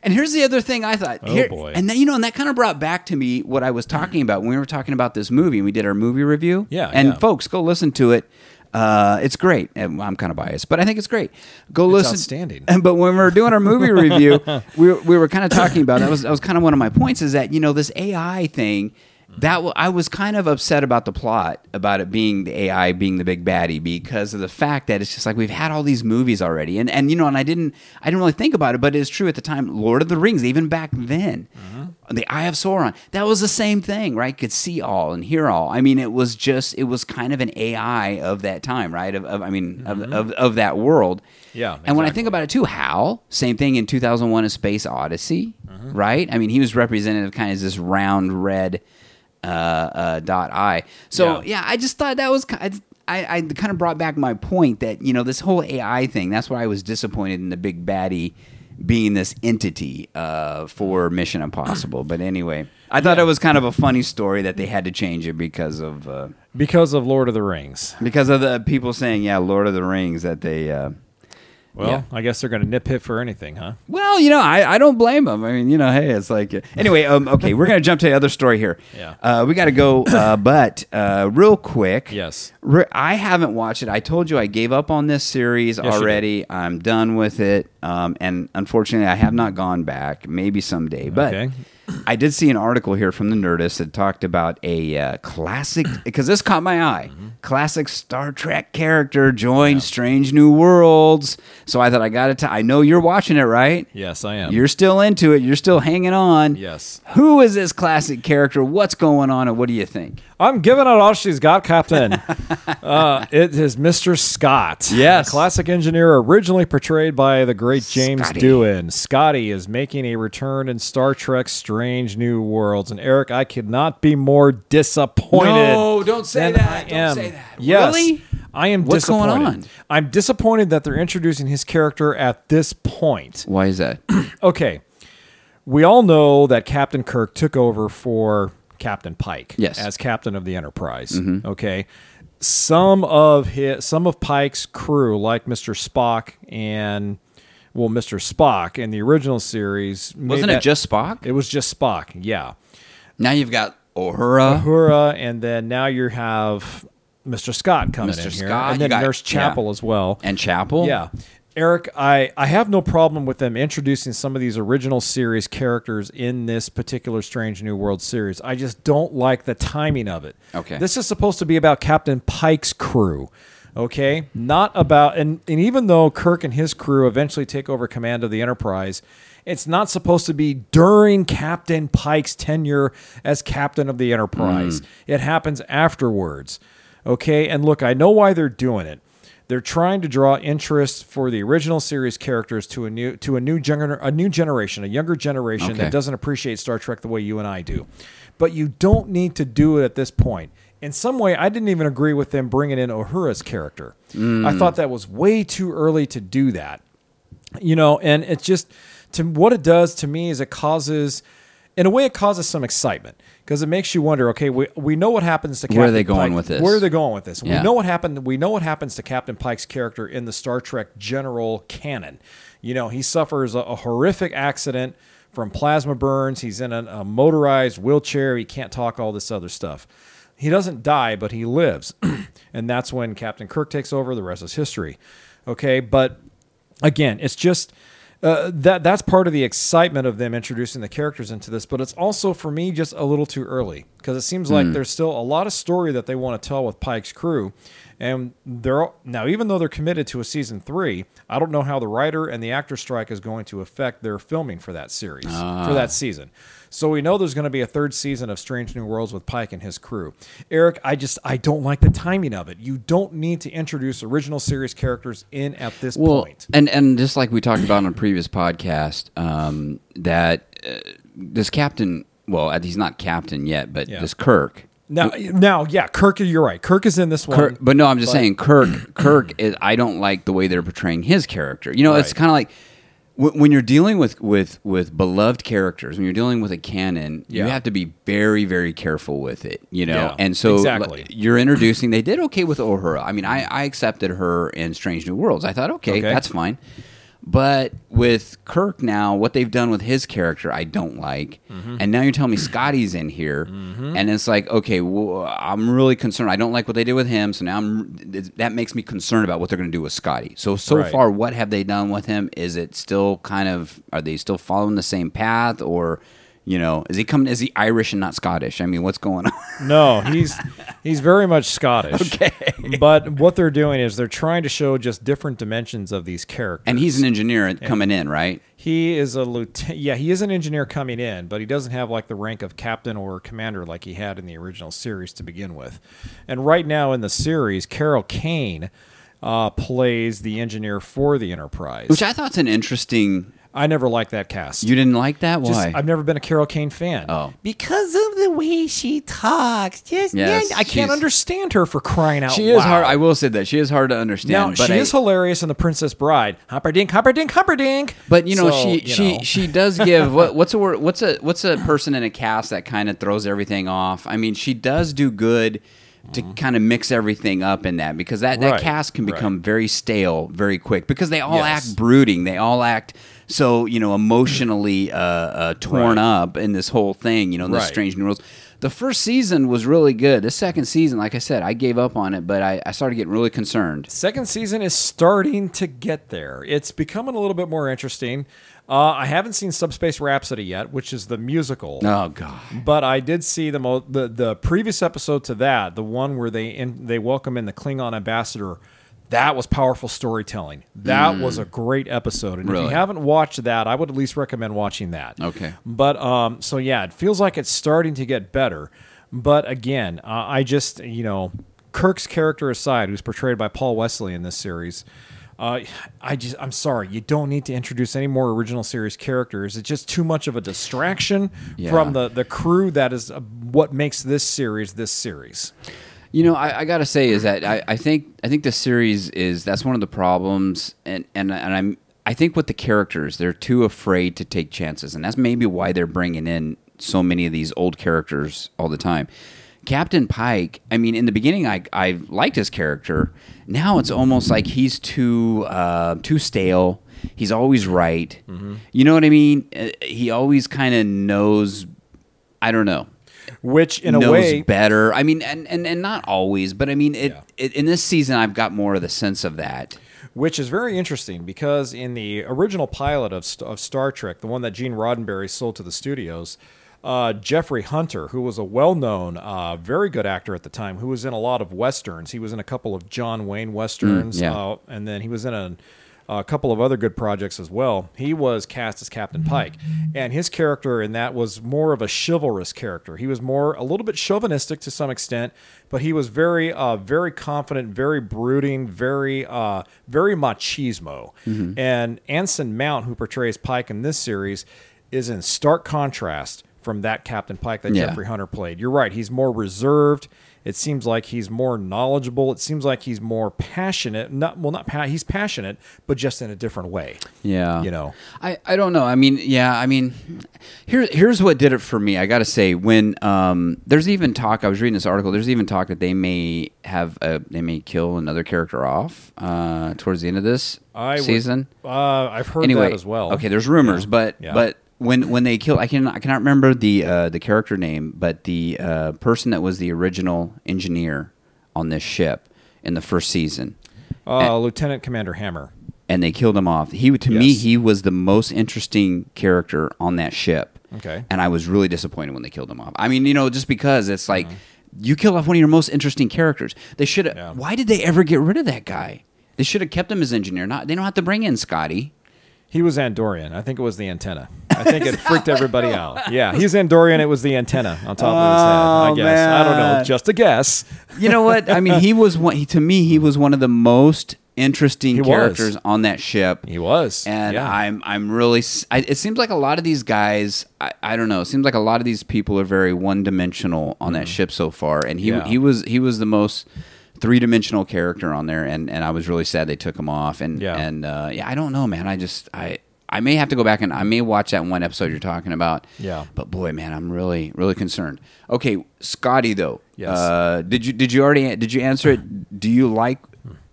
And here's the other thing I thought. Oh, Here- boy. And then you know, and that kind of brought back to me what I was talking about when we were talking about this movie. and We did our movie review. Yeah, And yeah. folks, go listen to it. Uh, it's great. And I'm kind of biased, but I think it's great. Go It's listen. outstanding. But when we were doing our movie review, we were, we were kind of talking about that was that was kind of one of my points is that you know this AI thing. That w- I was kind of upset about the plot, about it being the AI being the big baddie, because of the fact that it's just like we've had all these movies already, and and you know, and I didn't I didn't really think about it, but it's true at the time. Lord of the Rings, even back then, the Eye of Sauron, that was the same thing, right? Could see all and hear all. I mean, it was just it was kind of an AI of that time, right? Of, of I mean, of, of of that world. Yeah, And when I think about it too, Hal, same thing in 2001: A Space Odyssey, Mm-hmm. right? I mean, he was representative, kind of as this round red dot eye. So Yeah. yeah. I just thought that was kind. I, I kind of brought back my point that you know this whole AI thing. That's why I was disappointed in the big baddie being this entity uh, for Mission Impossible. But anyway, I thought it was kind of a funny story that they had to change it because of uh, because of Lord of the Rings. because of the people saying, "Yeah, Lord of the Rings," that they. Uh, Well, Yeah. I guess they're going to nitpick for anything, huh? Well, you know, I, I don't blame them. I mean, you know, hey, it's like anyway. Um, okay, we're gonna jump to the other story here. Yeah. uh, we got to go, uh, but uh, real quick. Yes. Re- I haven't watched it. I told you I gave up on this series did. already. I'm done with it, um, and unfortunately, I have not gone back. Maybe someday, but. Okay. I did see an article here from the Nerdist that talked about a uh, classic because this caught my eye. Mm-hmm. Classic Star Trek character joined Strange New Worlds. So I thought I got to. I know you're watching it, right? Yes, I am. You're still into it. You're still hanging on. Yes. Who is this classic character? What's going on, and what do you think? I'm giving it all she's got, Captain. uh, it is Mr. Scott. Yes. Classic engineer originally portrayed by the great James Scotty. Doohan. Scotty is making a return in Star Trek Strange New Worlds. And Eric, I could not be more disappointed. No, don't say that. I Don't am. say that. Yes. Really? I am What's going on? I'm disappointed that they're introducing his character at this point. Why is that? Okay. We all know that Captain Kirk took over for Captain Pike Yes. as captain of the Enterprise. Mm-hmm. Okay. Some of his some of Pike's crew, like Mr. Spock and well, Mr. Spock in the original series, Wasn't it just Spock? It was just Spock. Yeah, Now you've got Uhura. Uhura, and then now you have Mr. Scott coming Mr. in here, Scott, and then got- Nurse Chapel yeah. as well. and Chapel. Yeah. Eric, I, I have no problem with them introducing some of these original series characters in this particular Strange New World series. I just don't like the timing of it. Okay. This is supposed to be about Captain Pike's crew. Okay? Not about and, and even though Kirk and his crew eventually take over command of the Enterprise, it's not supposed to be during Captain Pike's tenure as captain of the Enterprise. Mm. It happens afterwards. Okay? And look, I know why they're doing it. They're trying to draw interest for the original series characters to a new to a new gener- a new generation, a younger generation Okay. that doesn't appreciate Star Trek the way you and I do. But you don't need to do it at this point. In some way, I didn't even agree with them bringing in Uhura's character. I mm. thought that was way too early to do that you know and it's just to what it does to me is it causes in a way it causes some excitement because it makes you wonder okay we, we know what happens to Captain Where are they going Pike. with this? where are they going with this? Yeah. we know what happened we know what happens to captain pike's character in the star trek general canon. You know he suffers a, a horrific accident from plasma burns. He's in a, a motorized wheelchair. He can't talk all this other stuff. He doesn't die but he lives. And that's when captain kirk takes over. The rest is history. Okay but again, it's just uh, that that's part of the excitement of them introducing the characters into this, but it's also for me just a little too early because it seems like there's still a lot of story that they want to tell with Pike's crew, and they're now even though they're committed to a season three, I don't know how the writer and the actor strike is going to affect their filming for that series for that season. So we know there's going to be a third season of Strange New Worlds with Pike and his crew. Eric, I just I don't like the timing of it. You don't need to introduce original series characters in at this well, point. and and just like we talked about on a previous podcast, um, that uh, this captain, well, he's not captain yet, but Yeah. this Kirk. Now, now, yeah, Kirk, you're right. Kirk is in this one. Kirk, but no, I'm just saying Kirk. Kirk, is, I don't like the way they're portraying his character. You know, it's kind of like when you're dealing with with with beloved characters, when you're dealing with a canon, you have to be very very careful with it. You know, Yeah, and so exactly. you're introducing. They did okay with Uhura. I mean, I I accepted her in Strange New Worlds. I thought okay, Okay. that's fine. But with Kirk now, what they've done with his character, I don't like. Mm-hmm. And now you're telling me Scotty's in here, and it's like, okay, well, I'm really concerned. I don't like what they did with him, so now I'm that makes me concerned about what they're going to do with Scotty. So so Right. far, what have they done with him? Is it still kind of are they still following the same path, or You know, is he coming? Is he Irish and not Scottish? I mean, what's going on? No, he's he's very much Scottish. Okay. But what they're doing is they're trying to show just different dimensions of these characters. and he's an engineer coming in, right? He is a lieutenant. Yeah, he is an engineer coming in, but he doesn't have like the rank of captain or commander like he had in the original series to begin with. And right now in the series, Carol Kane uh, plays the engineer for the Enterprise. Which I thought's an interesting. I never liked that cast. You didn't like that? Just- Why? I've never been a Carol Kane fan. Oh. because of the way she talks. Just Yes, yeah, I can't understand her for crying out loud. she loud. is hard. I will say that she is hard to understand. Now but she I- is hilarious in The Princess Bride. Humperdinck, Humperdinck, Humperdinck. But you know, So, she you she know. she does give what, what's a word? What's a what's a person in a cast that kind of throws everything off? I mean, she does do good to kind of mix everything up in that because that, that Mm-hmm. Right, cast can right. become very stale very quick because they all Yes. act brooding. They all act so you know emotionally uh, uh, torn Right. up in this whole thing. You know, this Right. strange new worlds. The first season was really good. The second season, like I said, I gave up on it, but I, I started getting really concerned. Second season is starting to get there. It's becoming a little bit more interesting. Uh, I haven't seen Subspace Rhapsody yet, which is the musical. Oh God. But I did see the, mo- the the previous episode to that, the one where they in, they welcome in the Klingon ambassador. That was powerful storytelling. That was a great episode. And if Mm. You haven't watched that, I would at least recommend watching that. Okay. But um, so yeah, it feels like it's starting to get better. But again, uh, I just you know, Kirk's character aside, who's portrayed by Paul Wesley in this series. Uh, I just I'm sorry, you don't need to introduce any more original series characters. It's just too much of a distraction Yeah. from the the crew that is uh, what makes this series this series. You know, I, I gotta say is that I, I think I think the series is that's one of the problems, and and and I'm I think with the characters they're too afraid to take chances, and that's maybe why they're bringing in so many of these old characters all the time. Captain Pike, I mean, in the beginning, I I liked his character. Now it's almost like he's too uh, too stale. He's always right. You know what I mean? Uh, He always kind of knows. I don't know Which in a way better. I mean, and, and, and not always, but I mean, it, Yeah. it in this season, I've got more of the sense of that. which is very interesting because in the original pilot of, of Star Trek, the one that Gene Roddenberry sold to the studios, uh, Jeffrey Hunter, who was a well-known, uh, very good actor at the time, who was in a lot of westerns. He was in a couple of John Wayne westerns, Mm, yeah. uh, and then he was in a, a couple of other good projects as well. He was cast as Captain Pike, and his character in that was more of a chivalrous character. He was more a little bit chauvinistic to some extent, but he was very, uh, very confident, very brooding, very, uh, very machismo. And Anson Mount, who portrays Pike in this series, is in stark contrast from that Captain Pike that Yeah. Jeffrey Hunter played. You're right; he's more reserved. It seems like he's more knowledgeable. It seems like he's more passionate. Not well, not pa- he's passionate, but just in a different way. Yeah, You know. I, I don't know. I mean, yeah, I mean, here here's what did it for me. I got to say, when um, there's even talk. I was reading this article. There's even talk that they may have a, they may kill another character off uh, towards the end of this I would- season. Uh, I've heard anyway, that as well. Okay, there's rumors, Yeah. but Yeah. but when when they killed, I can I cannot remember the uh, the character name, but the uh, person that was the original engineer on this ship in the first season, uh, Lieutenant Commander Hemmer. and they killed him off. He to me he was the most interesting character on that ship. Okay. and I was really disappointed when they killed him off. I mean, you know, just because it's like Mm-hmm. you kill off one of your most interesting characters. They should have. Yeah. Why did they ever get rid of that guy? They should have kept him as engineer. Not they don't have to bring in Scotty. He was Andorian. I think it was the antenna. I think it freaked everybody out. Yeah, he's Andorian. It was the antenna on top of his head. I Oh, guess. I don't know. Just a guess. You know what? I mean, he was one. He, to me, he was one of the most interesting He was. characters on that ship. He was. and yeah. I'm I'm really. I, it seems like a lot of these guys. I, I don't know. It seems like a lot of these people are very one dimensional on that ship so far. And he Mm-hmm. Yeah. he was he was the most three dimensional character on there. And, and I was really sad they took him off. And Yeah. and uh, yeah, I don't know, man. I just I. I may have to go back and I may watch that one episode you're talking about. Yeah. But boy, man, I'm really, really concerned. Okay, Scotty though. Yes. Uh, did you did you already did you answer it? Do you like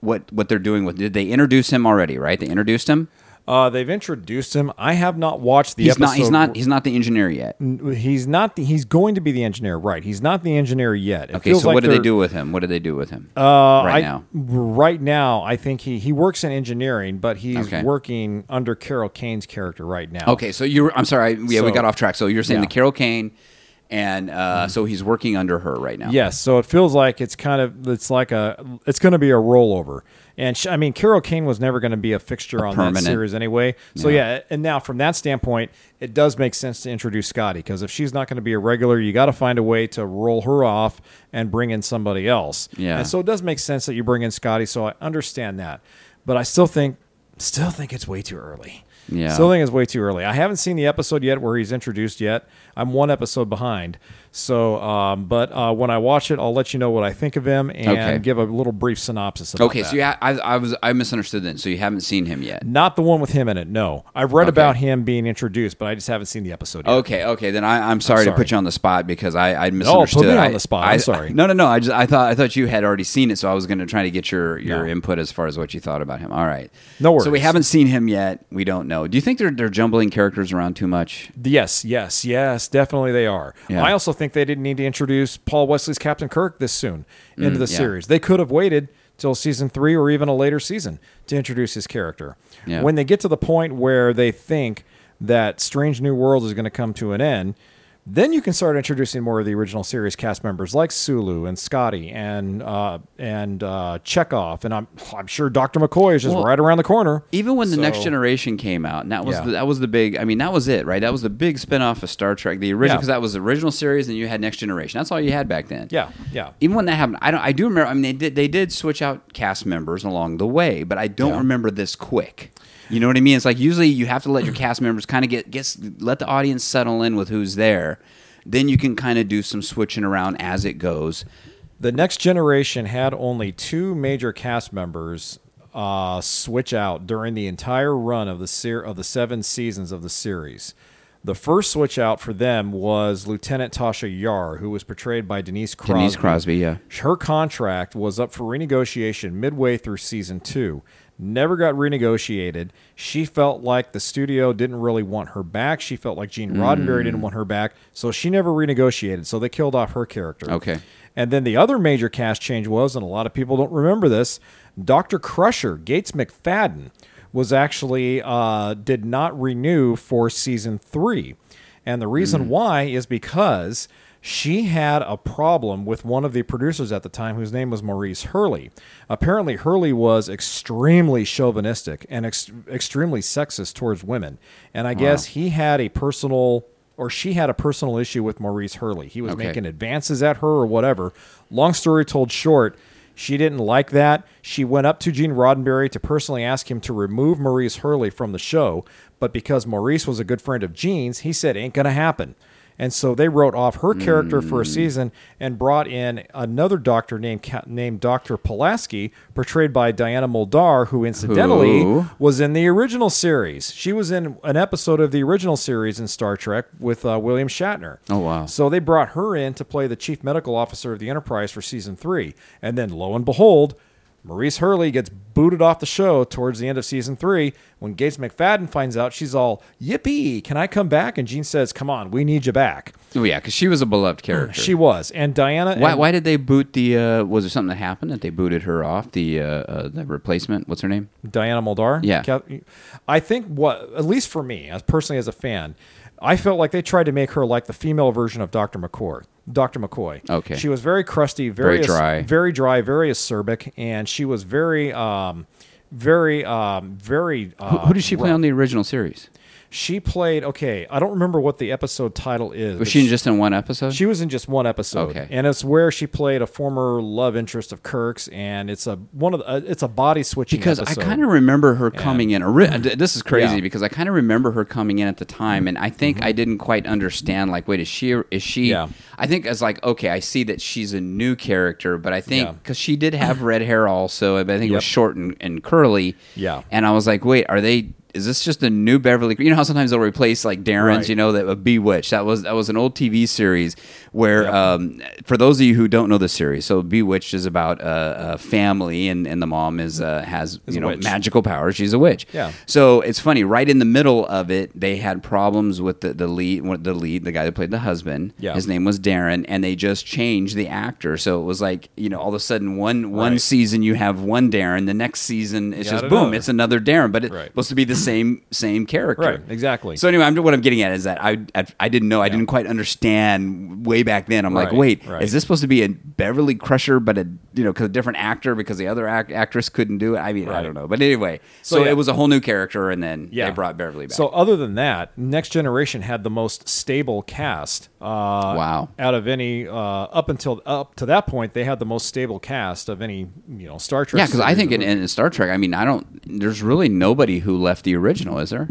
what what they're doing with? Did they introduce him already? Right? They introduced him. Uh, they've introduced him. I have not watched the He's episode. not. He's not. He's not the engineer yet. He's not. The, he's going to be the engineer, right? He's not the engineer yet. It Okay, so like what do they do with him? What do they do with him Uh, right I- now? Right now, I think he he works in engineering, but he's Okay. working under Carol Kane's character right now. Okay, so you're. I'm sorry. Yeah, we got off track. So you're saying Yeah. the Carol Kane, and uh, so he's working under her right now. Yes, so it feels like it's kind of it's like a it's going to be a rollover. And sh I mean, Carol Kane was never going to be a fixture on permanent. that series anyway. So Yeah. yeah, and now from that standpoint, it does make sense to introduce Scotty because if she's not going to be a regular, you got to find a way to roll her off and bring in somebody else. Yeah. And so it does make sense that you bring in Scotty. So I understand that, but I still think still think it's way too early. Yeah. Still think it's way too early. I haven't seen the episode yet where he's introduced yet. I'm one episode behind. So, um, but uh, when I watch it, I'll let you know what I think of him and Okay. give a little brief synopsis. About Okay, so yeah, I, I was I misunderstood then. So you haven't seen him yet. not the one with him in it. No, I've read Okay. about him being introduced, but I just haven't seen the episode yet. Okay, okay, then I, I'm sorry, to sorry. put you on the spot because I, I misunderstood. me on the spot. I'm I- sorry. No, no, no. I just I thought I thought you had already seen it, so I was going to try to get your your No. input as far as what you thought about him. All right, No worries. So we haven't seen him yet. We don't know. Do you think they're they're jumbling characters around too much? Yes, yes, yes, definitely they are. Yeah. I also think they didn't need to introduce Paul Wesley's Captain Kirk this soon into the Mm, yeah. series. They could have waited till season three or even a later season to introduce his character. Yeah. When they get to the point where they think that Strange New World is going to come to an end, then you can start introducing more of the original series cast members like Sulu and Scotty and uh, and uh, Chekov, and I'm I'm sure Doctor McCoy is just Well, right around the corner. Even when the Next Generation came out, and that was Yeah. the, that was the big. I mean, that was it, right? That was the big spinoff of Star Trek, the original, Yeah. because that was the original series, and you had Next Generation. That's all you had back then. Yeah, yeah. Even when that happened, I don't. I do remember. I mean, they did. They did switch out cast members along the way, but I don't Yeah. remember this quick. You know what I mean? It's like usually you have to let your cast members kind of get get let the audience settle in with who's there. Then you can kind of do some switching around as it goes. The next generation had only two major cast members uh, switch out during the entire run of the ser- of the seven seasons of the series. The first switch out for them was Lieutenant Tasha Yar, who was portrayed by Denise Crosby. Denise Crosby, yeah. Her contract was up for renegotiation midway through season two. Never got renegotiated. She felt like the studio didn't really want her back. She felt like Gene Roddenberry Mm. didn't want her back, so she never renegotiated. So they killed off her character. Okay. And then the other major cast change was, and a lot of people don't remember this, Dr. Crusher, Gates McFadden, was actually uh, did not renew for season three. And the reason why is because she had a problem with one of the producers at the time, whose name was Maurice Hurley. Apparently, Hurley was extremely chauvinistic and ex- extremely sexist towards women. And I guess he had a personal or she had a personal issue with Maurice Hurley. He was Okay. making advances at her or whatever. Long story told short, she didn't like that. She went up to Gene Roddenberry to personally ask him to remove Maurice Hurley from the show, but because Maurice was a good friend of Gene's, he said ain't going to happen. And so they wrote off her character for a season and brought in another doctor named named Dr. Pulaski, portrayed by Diana Muldaur, who incidentally Who? was in the original series. She was in an episode of the original series in Star Trek with uh, William Shatner. Oh, wow. So they brought her in to play the chief medical officer of the Enterprise for season three, and then lo and behold, Maurice Hurley gets booted off the show towards the end of season three. When Gates McFadden finds out, she's all yippee! Can I come back? And Gene says, "Come on, we need you back." Oh yeah, because she was a beloved character. She was, and Diana. Why, and- why did they boot the? Uh, was there something that happened that they booted her off? The uh, uh, the replacement. What's her name? Diana Muldaur. Yeah. I think what, at least for me, as personally as a fan, I felt like they tried to make her like the female version of Dr. McCoy. Dr. McCoy. Okay. She was very crusty, very, Very dry. very dry, very acerbic, and she was very, um, very, um, very. Uh, Who, who did she play rough. on the original series? She played. Okay, I don't remember what the episode title is. Was but she just in one episode? she was in just one episode, Okay. and it's where she played a former love interest of Kirk's, and it's a one of the, uh, it's a body switching because I kind of remember her coming in. ori- This is crazy Yeah. because I kind of remember her coming in at the time, and I think I didn't quite understand. Like, wait, is she? Is she? Mm-hmm. Yeah. I think as like, okay, I see that she's a new character, but I think Yeah. because she did have red hair also, but I think it was short and, and curly. Yeah. and I was like, wait, are they? Is this just a new Beverly? You know how sometimes they'll replace like Darrin's, Right. you know, that uh, Bewitched. That was that was an old TV series where, Yep. um, for those of you who don't know the series, so Bewitched is about a, a family, and, and the mom is uh, has Is you know witch. magical powers. She's a witch. Yeah. So it's funny. Right in the middle of it, they had problems with the the lead, the lead, the guy that played the husband. Yeah. His name was Darrin, and they just changed the actor. So it was like you know, all of a sudden, one one Right. season you have one Darrin, the next season it's got just boom, another. it's another Darrin, but it's Right. supposed to be the same same character. Right, exactly. So anyway, I'm, what I'm getting at is that I I, I didn't know, I didn't quite understand way back then. I'm like, Right, wait, right. is this supposed to be a Beverly Crusher, but a you know, because a different actor because the other act- actress couldn't do it? I mean, I Right. don't know, but anyway, so, yeah. it was a whole new character, and then Yeah. they brought Beverly back. So other than that, Next Generation had the most stable cast. Uh, Wow. Out of any uh, up until up to that point, they had the most stable cast of any you know Star Trek. yeah, because I think in, in Star Trek, I mean, I don't. There's really nobody who left the original, is there?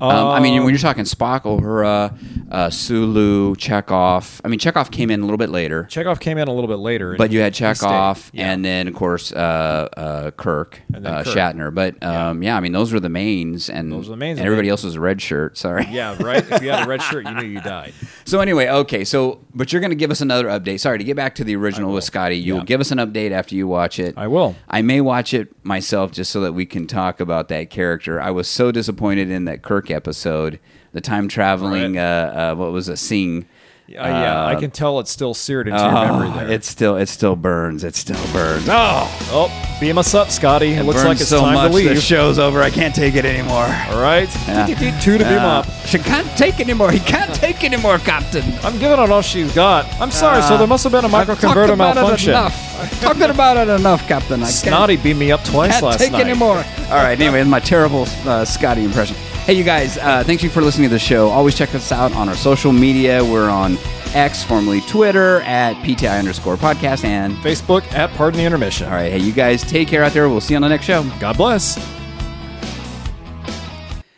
Um, I mean, when you're talking Spock, Uhura, uh, Sulu, Chekov. I mean, Chekov came in a little bit later, Chekov came in a little bit later, but you had. Chekov, Yeah. and then of course uh, uh, Kirk, And then uh, Kirk. Shatner. But um, yeah. I mean, those were the mains, and Those were the mains, and everybody else was a red shirt. Sorry. yeah, right. If you had a red shirt, you knew you died. So anyway, okay. So, but you're going to give us another update. Sorry to get back to the original with Scotty. You'll Yeah. give us an update after you watch it. I will. I may watch it myself just so that we can talk about that character. I was so disappointed in that Kirk episode, the time traveling. Right. Uh, uh, what was it? Sing. Uh, yeah, I Uh, can tell it's still seared into your Oh, memory there. it still it still burns. It still burns. Oh, oh, beam us up, Scotty. It, looks like it's so time much. to leave. The show's over. I can't take it anymore. All right, Yeah. two to beam Uh, up. She can't take anymore. He can't take anymore, Captain. I'm giving it all she's got. I'm sorry. so there must have been a microconverter it malfunction. enough. I've about it enough, Captain. I Snotty beat me up twice can't last take night. anymore. All right. Anyway, in my terrible uh, Scotty impression. Hey, you guys. Uh, thank you for listening to the show. Always check us out on our social media. We're on X, formerly Twitter, at PTI underscore podcast. And Facebook at Pardon the Intermission. all right. Hey, you guys. Take care out there. We'll see you on the next show. God bless.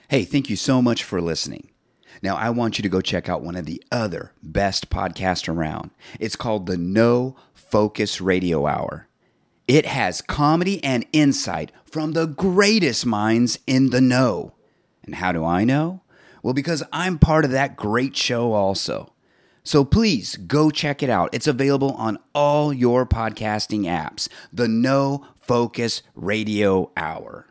Hey, thank you so much for listening. Now, I want you to go check out one of the other best podcasts around. It's called the No Focus Radio Hour. It has comedy and insight from the greatest minds in the know. And how do I know? Well, because I'm part of that great show also. So please go check it out. It's available on all your podcasting apps. The No Focus Radio Hour.